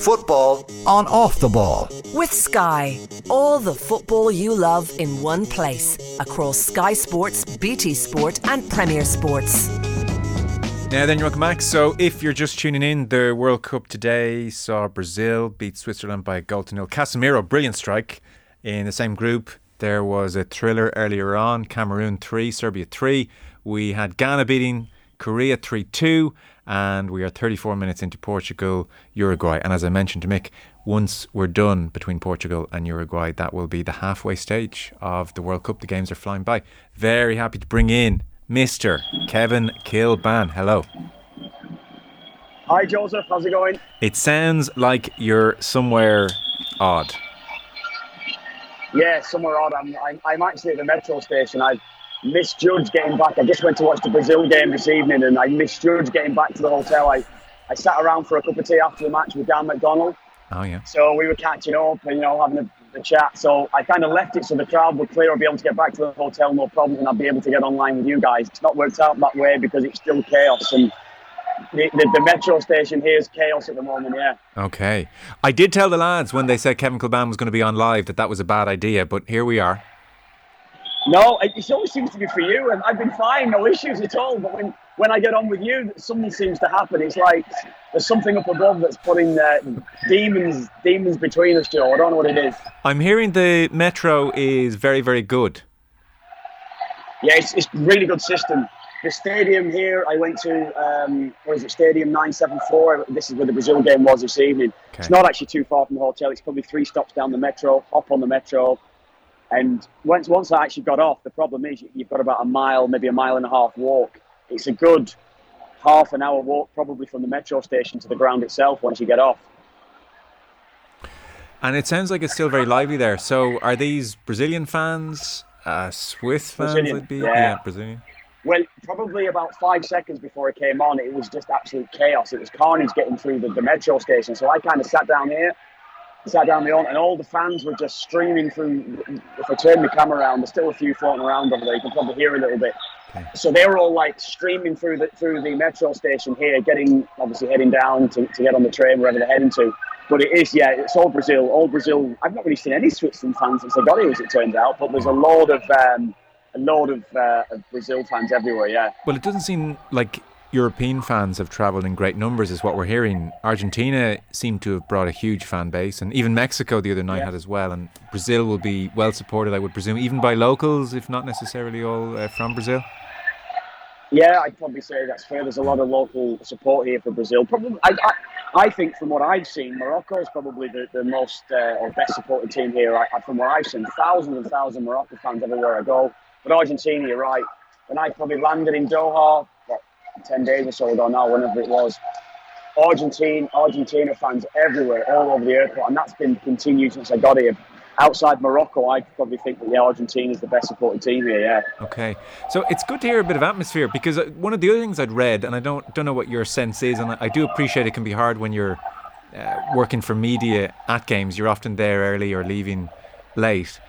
Football on off the ball. With Sky, all the football you love in one place across Sky Sports, BT Sport, and Premier Sports. Now then, you're welcome back. So, if you're just tuning in, the World Cup today saw Brazil beat Switzerland by a goal to nil. Casemiro, brilliant strike in the same group. There was a thriller earlier on Cameroon 3, Serbia 3. We had Ghana beating Korea 3 2, and we are 34 minutes into Portugal, Uruguay. And as I mentioned to Mick, once we're done between Portugal and Uruguay, that will be the halfway stage of the World Cup. The games are flying by. Very happy to bring in Mr. Kevin Kilbane. Hello. Hi, Joseph. How's it going? It sounds like you're somewhere odd. Yeah, somewhere odd. I'm, I'm, I'm actually at the metro station. I misjudged getting back. I just went to watch the Brazil game this evening and I misjudged getting back to the hotel. I, I sat around for a cup of tea after the match with Dan McDonald. Oh, yeah. So we were catching up and, you know, having a, a chat. So I kind of left it so the crowd would clear. I'd be able to get back to the hotel, no problem, and I'd be able to get online with you guys. It's not worked out that way because it's still chaos. And the, the, the, metro station here is chaos at the moment, yeah. Okay. I did tell the lads when they said Kevin Kilbane was going to be on live that that was a bad idea, but here we are. No, it always seems to be for you, and I've been fine, no issues at all. But when, when I get on with you, something seems to happen. It's like there's something up above that's putting uh, demons demons between us, Joe. I don't know what it is. I'm hearing the metro is very, very good. Yeah, it's, it's really good system the stadium here, I went to, um, what is it, Stadium 974. This is where the Brazil game was this evening. Okay. It's not actually too far from the hotel. It's probably three stops down the metro, hop on the metro. And once, once I actually got off, the problem is you've got about a mile, maybe a mile and a half walk. It's a good half an hour walk, probably from the metro station to the ground itself once you get off. And it sounds like it's still very lively there. So are these Brazilian fans, uh, Swiss fans? Brazilian, would be? Yeah. yeah, Brazilian. Well, probably about five seconds before it came on, it was just absolute chaos. It was carnage getting through the, the metro station. So I kind of sat down here, sat down the and all the fans were just streaming through. If I turn the camera around, there's still a few floating around over there. You can probably hear a little bit. Okay. So they were all like streaming through the through the metro station here, getting obviously heading down to, to get on the train wherever they're heading to. But it is, yeah, it's all Brazil, all Brazil. I've not really seen any Switzerland fans since I got here, as it turns out. But there's a load of um, a load of, uh, of Brazil fans everywhere. Yeah. Well, it doesn't seem like European fans have travelled in great numbers, is what we're hearing. Argentina seemed to have brought a huge fan base, and even Mexico the other night yeah. had as well. And Brazil will be well supported, I would presume, even by locals, if not necessarily all uh, from Brazil. Yeah, I'd probably say that's fair. There's a lot of local support here for Brazil. Probably, I, I, I think from what I've seen, Morocco is probably the, the most uh, or best supported team here. I, from what I've seen, thousands and thousands of Morocco fans everywhere I go. But Argentina, you're right. When I probably landed in Doha, 10 days or so ago now, whenever it was, Argentina, Argentina fans everywhere, all over the airport, and that's been continued since I got here. Outside Morocco, I probably think that yeah, Argentina is the best supported team here. Yeah. Okay, so it's good to hear a bit of atmosphere because uh, one of the other things I'd read, and I don't don't know what your sense is, and I do appreciate it can be hard when you're uh, working for media at games. You're often there early or leaving late.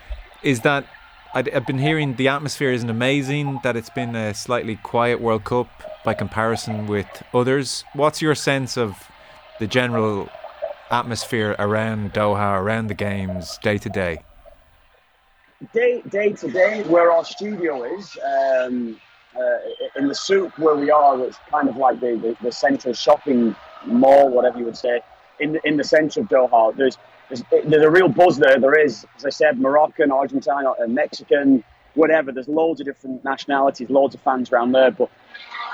Is that I've been hearing the atmosphere isn't amazing, that it's been a slightly quiet World Cup by comparison with others. What's your sense of the general atmosphere around Doha, around the games, day to day? Day, day to day, where our studio is, um, uh, in the souk where we are, it's kind of like the, the, the central shopping mall, whatever you would say, in the, in the centre of Doha. There's there's, a real buzz there. There is, as I said, Moroccan, Argentine, uh, Mexican, whatever. There's loads of different nationalities, loads of fans around there. But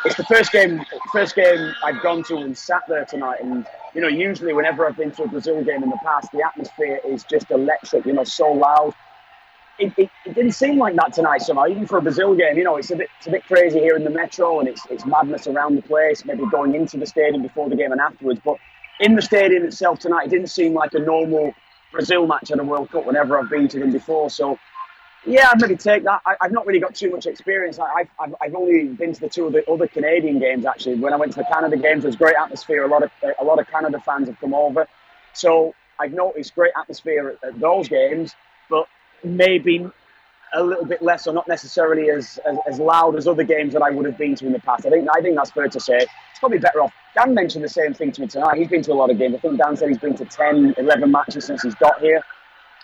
it's the first game, first game I've gone to and sat there tonight. And you know, usually whenever I've been to a Brazil game in the past, the atmosphere is just electric. You know, so loud. It, it, it, didn't seem like that tonight somehow, even for a Brazil game. You know, it's a bit it's a bit crazy here in the metro, and it's it's madness around the place. Maybe going into the stadium before the game and afterwards, but in the stadium itself tonight, it didn't seem like a normal Brazil match at a World Cup whenever I've been to them before. So, yeah, I'd maybe take that. I, have not really got too much experience. I, have I've only been to the two of the other Canadian games actually. When I went to the Canada games, there was great atmosphere. A lot of a lot of Canada fans have come over, so I've noticed great atmosphere at, at those games. But maybe a little bit less, or not necessarily as, as, as loud as other games that I would have been to in the past. I think I think that's fair to say. It's probably better off. Dan mentioned the same thing to me tonight. He's been to a lot of games. I think Dan said he's been to 10, 11 matches since he's got here.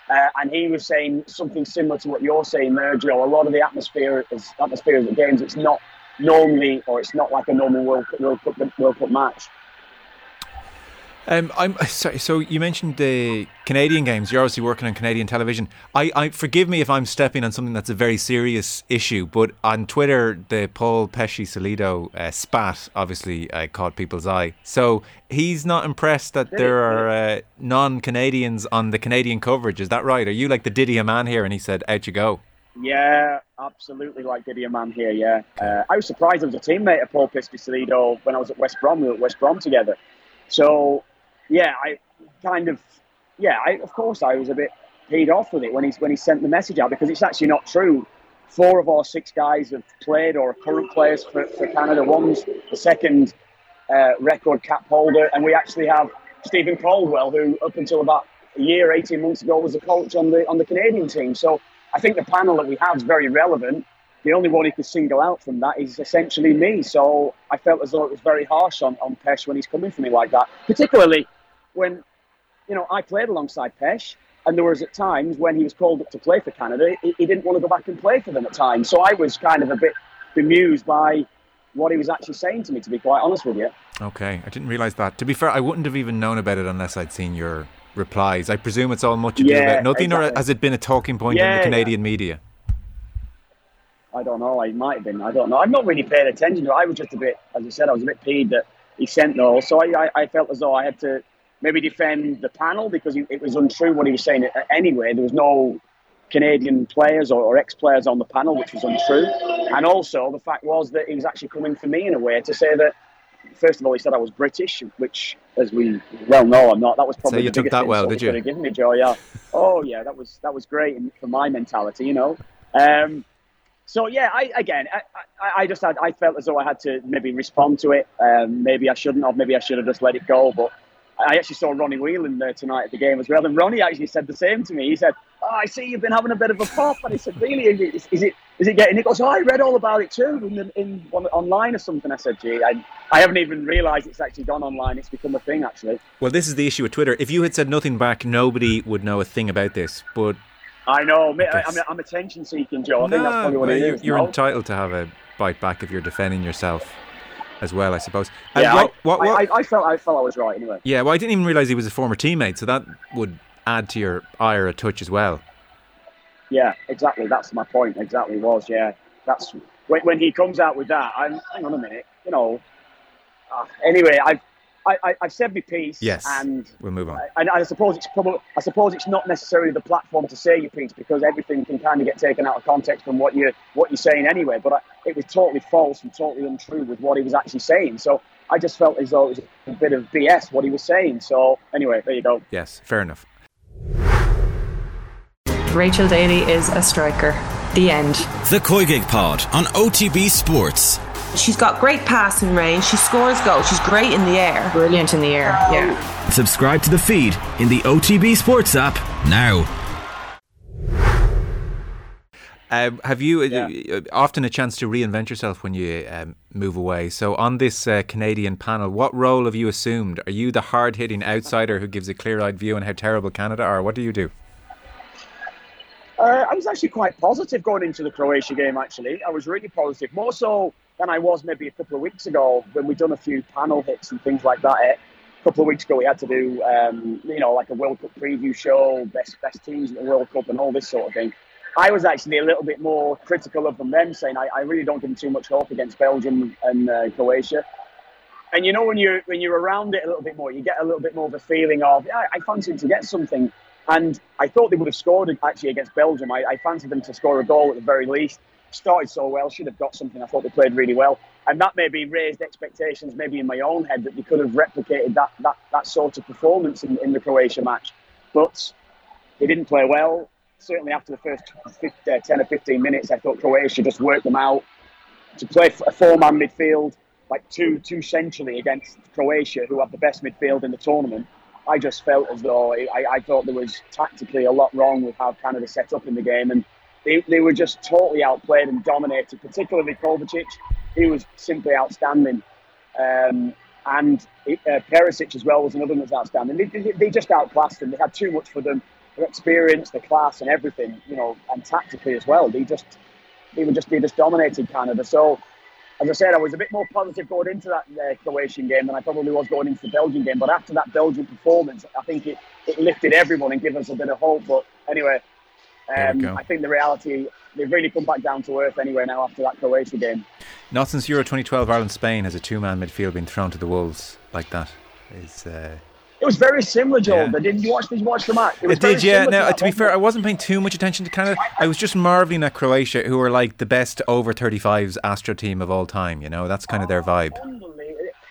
Uh, and he was saying something similar to what you're saying there, Joe. A lot of the atmosphere is atmosphere of the games. It's not normally, or it's not like a normal World Cup, World Cup, World Cup match. Um, I'm sorry. So you mentioned the Canadian games. You're obviously working on Canadian television. I, I forgive me if I'm stepping on something that's a very serious issue, but on Twitter, the Paul Peschisolido uh, spat obviously uh, caught people's eye. So he's not impressed that there are uh, non-Canadians on the Canadian coverage. Is that right? Are you like the Didier man here? And he said, "Out you go." Yeah, absolutely like Didier man here. Yeah, uh, I was surprised I was a teammate of Paul Salido when I was at West Brom. We were at West Brom together. So yeah, I kind of, yeah, I, of course I was a bit peed off with it when he when he sent the message out because it's actually not true. Four of our six guys have played or are current players for, for Canada. One's the second uh, record cap holder, and we actually have Steven Caldwell, who up until about a year, eighteen months ago, was a coach on the on the Canadian team. So I think the panel that we have is very relevant. The only one he could single out from that is essentially me. So I felt as though it was very harsh on, on Pesh when he's coming for me like that, particularly when, you know, I played alongside Pesh, and there was at times when he was called up to play for Canada, he, he didn't want to go back and play for them at times. So I was kind of a bit bemused by what he was actually saying to me, to be quite honest with you. Okay, I didn't realise that. To be fair, I wouldn't have even known about it unless I'd seen your replies. I presume it's all much ado Yeah, about nothing, or has it been a talking point in Yeah, the yeah. Canadian media? I don't know. I might have been. I don't know. I'm not really paying attention. to it. I was just a bit, as I said, I was a bit peeved that he sent those. So I, I, I felt as though I had to maybe defend the panel because it was untrue what he was saying. Anyway, there was no Canadian players or, or ex-players on the panel, which was untrue. And also the fact was that he was actually coming for me in a way to say that. First of all, he said I was British, which, as we well know, I'm not. That was probably so you the took that well, did you? Given me, Joe. Yeah. Oh yeah, that was that was great for my mentality, you know. Um, so yeah, I again, I, I, just had, I felt as though I had to maybe respond to it. Um, maybe I shouldn't have. Maybe I should have just let it go. But I actually saw Ronnie Whelan there tonight at the game as well, and Ronnie actually said the same to me. He said, "Oh, I see you've been having a bit of a pop," and he said, "Really? Is, is it is it getting?" He goes, "Oh, I read all about it too in, the, in on, online or something." I said, "Gee, I, I haven't even realised it's actually gone online. It's become a thing actually." Well, this is the issue with Twitter. If you had said nothing back, nobody would know a thing about this. But I know. I'm, I'm attention seeking, Joe. I think that's probably what it you're, is. you're no? entitled to have a bite back if you're defending yourself as well, I suppose. Yeah, what- I, what- what- I, I felt I felt I was right anyway. yeah, well, I didn't even realise he was a former teammate, so that would add to your ire a touch as well. Yeah, exactly. That's my point. Exactly was. Yeah, that's when, when he comes out with that. I'm hang on a minute. You know. Uh, anyway, I've I, I, I've said my piece. Yes. And We'll move on. and I suppose it's probably I suppose it's not necessarily the platform to say your piece because everything can kind of get taken out of context from what you what you're saying anyway. But I, it was totally false and totally untrue with what he was actually saying. So I just felt as though it was a bit of BS what he was saying. So anyway, there you go. Yes, fair enough. Rachel Daly is a striker. The end. The Koi Gig Pod on OTB Sports. She's got great passing range. She scores goals. She's great in the air. Brilliant in the air. Yeah. Subscribe to the feed in the OTB Sports app now. Um, have you uh, Yeah. uh, often a chance to reinvent yourself when you um, move away? So, on this uh, Canadian panel, what role have you assumed? Are you the hard hitting outsider who gives a clear eyed view on how terrible Canada are? What do you do? Uh, I was actually quite positive going into the Croatia game. Actually, I was really positive, more so than I was maybe a couple of weeks ago when we'd done a few panel hits and things like that. A couple of weeks ago, we had to do, um, you know, like a World Cup preview show, best best teams in the World Cup, and all this sort of thing. I was actually a little bit more critical of them then, saying I, I really don't give them too much hope against Belgium and uh, Croatia. And you know, when you're when you're around it a little bit more, you get a little bit more of a feeling of, yeah, I fancy them to get something. And I thought they would have scored actually against Belgium. I, I fancied them to score a goal at the very least. Started so well, should have got something. I thought they played really well, and that maybe raised expectations, maybe in my own head, that they could have replicated that that, that sort of performance in, in the Croatia match. But they didn't play well. Certainly after the first 15, uh, 10 or 15 minutes, I thought Croatia just worked them out. To play a four-man midfield, like two two centrally against Croatia, who have the best midfield in the tournament, I just felt as though I, I thought there was tactically a lot wrong with how Canada set up in the game. And they, they were just totally outplayed and dominated, particularly Kovacic. He was simply outstanding. Um, and uh, Perisic as well was another one that was outstanding. They, they, they just outclassed them. They had too much for them. Their experience, the class, and everything, you know, and tactically as well. They just, they were just, they just dominated Canada. So, as I said, I was a bit more positive going into that uh, Croatian game than I probably was going into the Belgian game. But after that Belgian performance, I think it, it lifted everyone and gave us a bit of hope. But anyway, um, I think the reality, they've really come back down to earth anyway now after that Croatia game. Not since Euro 2012 Ireland Spain has a two man midfield been thrown to the wolves like that. Is uh... It was very similar, Joel. Yeah. Did you watch? Did you watch the match? It, it did, yeah. Now, to, to be fair, I wasn't paying too much attention to Canada. I was just marveling at Croatia, who are like the best over 35s Astro team of all time. You know, that's kind of their vibe.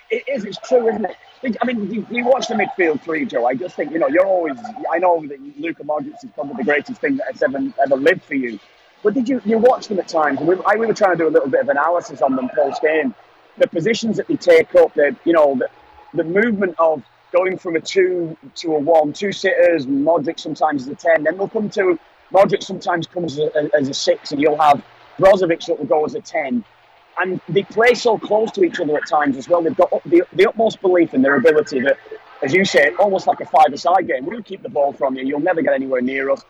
It is. It's true, isn't it? I mean, you, you, watch the midfield three, Joe. I just think, you know, you're always. I know that Luka Modric is probably the greatest thing that's ever ever lived for you. But did you you watch them at times? We, I, we were trying to do a little bit of analysis on them post game. The positions that they take up, the you know, the, the movement of going from a two to a one, two sitters. Modric sometimes is a ten. Then they'll come to Modric sometimes comes as a, as a six, and you'll have Brozovic that will go as a ten and they play so close to each other at times as well. They've got the, the utmost belief in their ability that, as you say, almost like a five-a-side game. We'll keep the ball from you. You'll never get anywhere near us.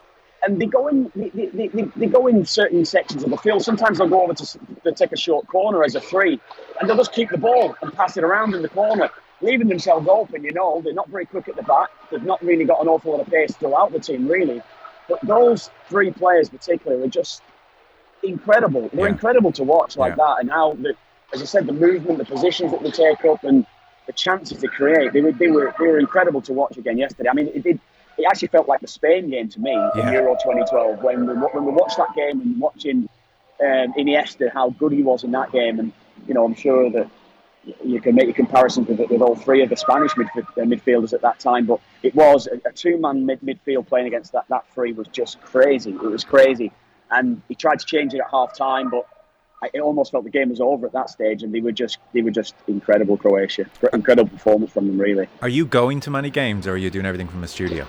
And they go in, they, they, they, they go in certain sections of the field. Sometimes they'll go over to, to take a short corner as a three, and they'll just keep the ball and pass it around in the corner, leaving themselves open. You know, they're not very quick at the back. They've not really got an awful lot of pace throughout the team, really. But those three players, particularly, are just incredible. They're yeah. incredible to watch like yeah. that. And how, the, as I said, the movement, the positions that they take up, and the chances they create, they were they were they were incredible to watch again yesterday. I mean, it did. It actually felt like the Spain game to me yeah. in Euro 2012 when we, when we watched that game and watching um, Iniesta how good he was in that game, and you know I'm sure that you can make a comparison with, with all three of the Spanish midf- uh, midfielders at that time, but it was a, a two-man mid- midfield playing against that that three was just crazy. It was crazy, and he tried to change it at half time, but it almost felt the game was over at that stage, and they were just they were just incredible. Croatia, incredible performance from them, really. Are you going to many games, or are you doing everything from the studio?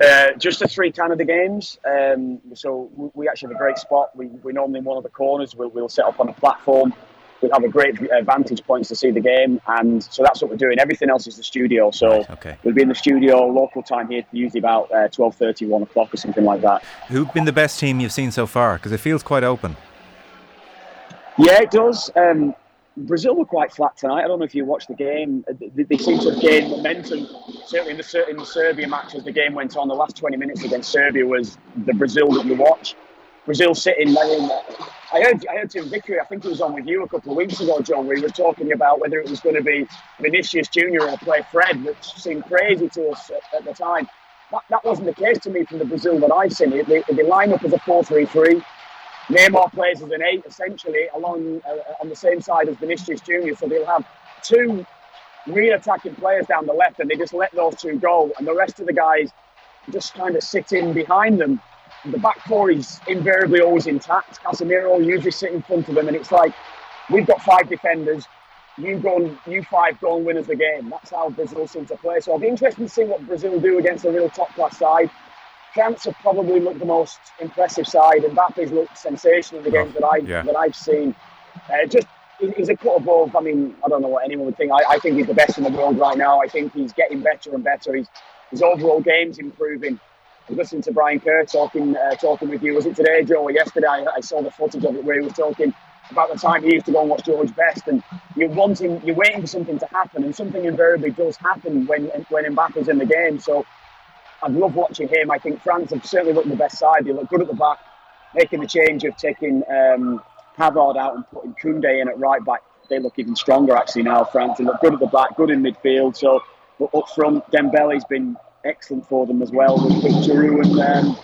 Uh, just the three Canada games. Um, so we actually have a great spot. We, we normally in one of the corners. We'll, we'll set up on a platform we have a great vantage points to see the game, and so that's what we're doing. Everything else is the studio. So right, okay. we'll be in the studio local time here, usually about uh, 12.30, 1 o'clock or something like that. Who've been the best team you've seen so far? Because it feels quite open. Yeah, it does. Um, Brazil were quite flat tonight. I don't know if you watched the game. They, they seem to have gained momentum. Certainly in the, in the Serbia match, as the game went on, the last 20 minutes against Serbia was the Brazil that you watch. Brazil sitting there. I heard I heard Tim Vickery, I think it was on with you a couple of weeks ago, John, we were talking about whether it was going to be Vinicius Junior or play Fred, which seemed crazy to us at, at the time. That, that wasn't the case to me from the Brazil that I've seen. They, they, they line up as a 4 3 3. Neymar plays as an 8, essentially, along uh, on the same side as Vinicius Junior. So they'll have two real attacking players down the left, and they just let those two go. And the rest of the guys just kind of sit in behind them the back four is invariably always intact. Casemiro usually sit in front of them, and it's like we've got five defenders. You go and you five go and win us the game. That's how Brazil seem to play. So I'll be interested to see what Brazil do against a real top class side. France have probably looked the most impressive side, and Mbappe's looked sensational in the games that I yeah. that I've seen. Uh, just he's a cut above. I mean, I don't know what anyone would think. I, I, think he's the best in the world right now. I think he's getting better and better. He's, his overall game's improving listening to Brian Kerr talking uh, talking with you. Was it today, Joe, or yesterday? I, saw the footage of it where he was talking about the time he used to go and watch George Best, and you're wanting, you're waiting for something to happen, and something invariably does happen when when Mbappe's in the game. So I love watching him. I think France have certainly looked the best side. They look good at the back, making the change of taking um, Pavard out and putting Koundé in at right back. They look even stronger actually now. France they look good at the back, good in midfield. So up front, Dembele's been excellent for them as well with, with Giroud and, um,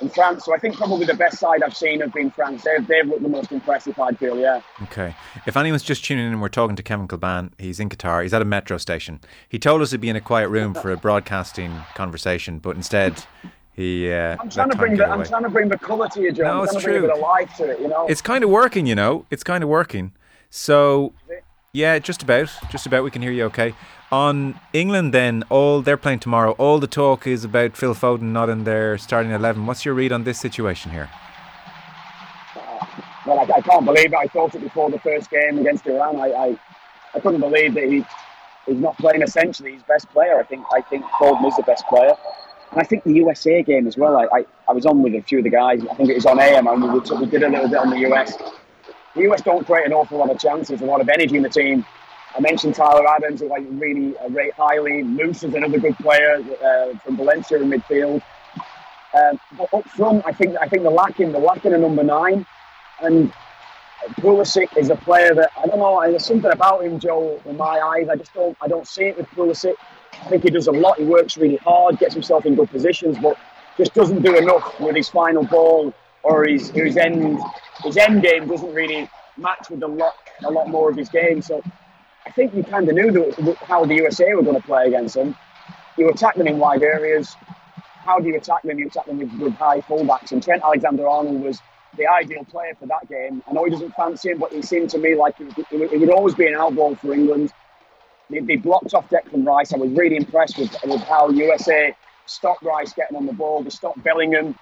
and France. So I think probably the best side I've seen have been France. They've, they've looked the most impressive, I feel, yeah. Okay. If anyone's just tuning in, we're talking to Kevin Kilbane. He's in Qatar. He's at a metro station. He told us to be in a quiet room for a broadcasting conversation, but instead he. Uh, I'm trying to bring the I'm trying to bring the colour to you, John. No, it's I'm true. bring a bit of life to it, you know. It's kind of working, you know. It's kind of working. So Yeah, just about. Just about. We can hear you okay. On England, then, all they're playing tomorrow. All the talk is about Phil Foden not in their starting 11. What's your read on this situation here? Well, I, I can't believe it. I thought it before the first game against Iran. I, I, I couldn't believe that he, he's not playing essentially his best player. I think I think Foden is the best player. And I think the USA game as well. I, I, I was on with a few of the guys. I think it was on AM, and we, we did a little bit on the US. The US don't create an awful lot of chances, a lot of energy in the team. I mentioned Tyler Adams, who I really rate highly. Musah is another good player uh, from Valencia in midfield. Um, but up front, I think I think the lacking the lacking a number nine, and Pulisic is a player that I don't know. There's something about him, Joe, in my eyes. I just don't I don't see it with Pulisic. I think he does a lot. He works really hard, gets himself in good positions, but just doesn't do enough with his final ball or his his end his end game doesn't really match with a lot a lot more of his game. So I think you kind of knew how the USA were going to play against him. You attack them in wide areas. How do you attack them? You attack them with, with high fullbacks. And Trent Alexander-Arnold was the ideal player for that game. I know he doesn't fancy him, but he seemed to me like it would always be an outball for England. They, they, blocked off Declan Rice. I was really impressed with, with how USA stopped Rice getting on the ball. They stopped Bellingham.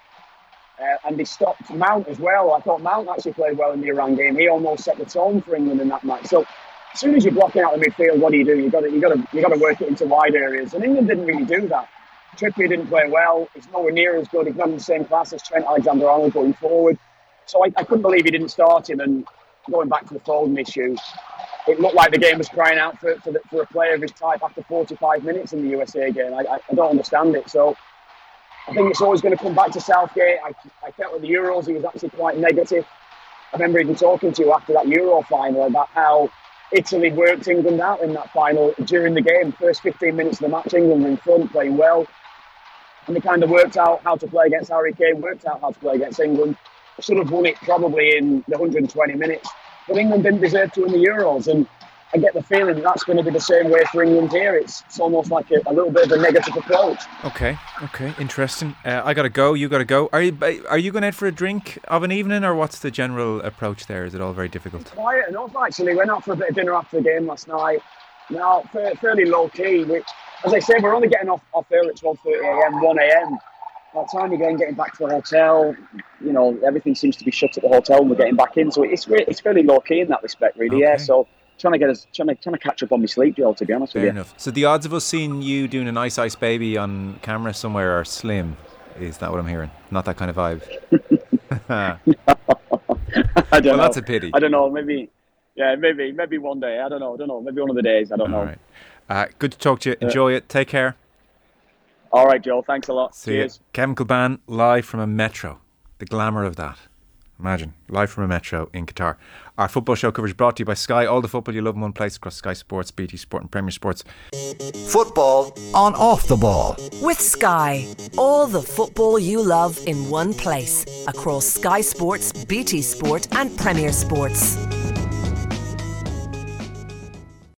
Uh, and they stopped Mount as well. I thought Mount actually played well in the Iran game. He almost set the tone for England in that match. So as soon as you're blocking out the midfield, what do you do? You got to you got to you got to work it into wide areas, and England didn't really do that. Trippier didn't play well. He's nowhere near as good. He's not in the same class as Trent Alexander-Arnold going forward. So I, I couldn't believe he didn't start him. And going back to the Foden issue, it looked like the game was crying out for for, the, for a player of his type after 45 minutes in the USA game. I, I, I don't understand it. So I think it's always going to come back to Southgate. I, I felt with the Euros he was actually quite negative. I remember even talking to you after that Euro final about how Italy worked England out in that final during the game. First 15 minutes of the match, England were in front, playing well. And they kind of worked out how to play against Harry Kane, worked out how to play against England. Should have won it probably in the 120 minutes. But England didn't deserve to win the Euros. And I get the feeling that that's going to be the same way for England here. It's, it's almost like a, a little bit of a negative approach. Okay, okay, interesting. Uh, I got to go. You got to go. Are you are you going out for a drink of an evening, or what's the general approach there? Is it all very difficult? Quiet enough, actually. Went out for a bit of dinner after the game last night. Now, fairly low key. We, as I said, we're only getting off off here at 12:30 a.m., 1 a.m. By the time you're getting back to the hotel, you know everything seems to be shut at the hotel, and we're getting back in. So it's it's fairly low key in that respect, really. Okay. Yeah. So trying to get us trying to trying to catch up on my sleep, Joel. To be honest Fair with you. Enough. So the odds of us seeing you doing an ice ice baby on camera somewhere are slim. Is that what I'm hearing? Not that kind of vibe. I don't well, know. that's a pity. I don't know. Maybe, yeah, maybe, maybe one day. I don't know. I don't know. Maybe one of the days. I don't All know. Right. Uh, good to talk to you. Enjoy it. Take care. All right, Joel. Thanks a lot. See Cheers. You. Kevin Kilbane live from a metro. The glamour of that. Imagine, live from a metro in Qatar. Our football show coverage brought to you by Sky. All the football you love in one place across Sky Sports, BT Sport, and Premier Sports. Football on off the ball. With Sky. All the football you love in one place across Sky Sports, BT Sport, and Premier Sports.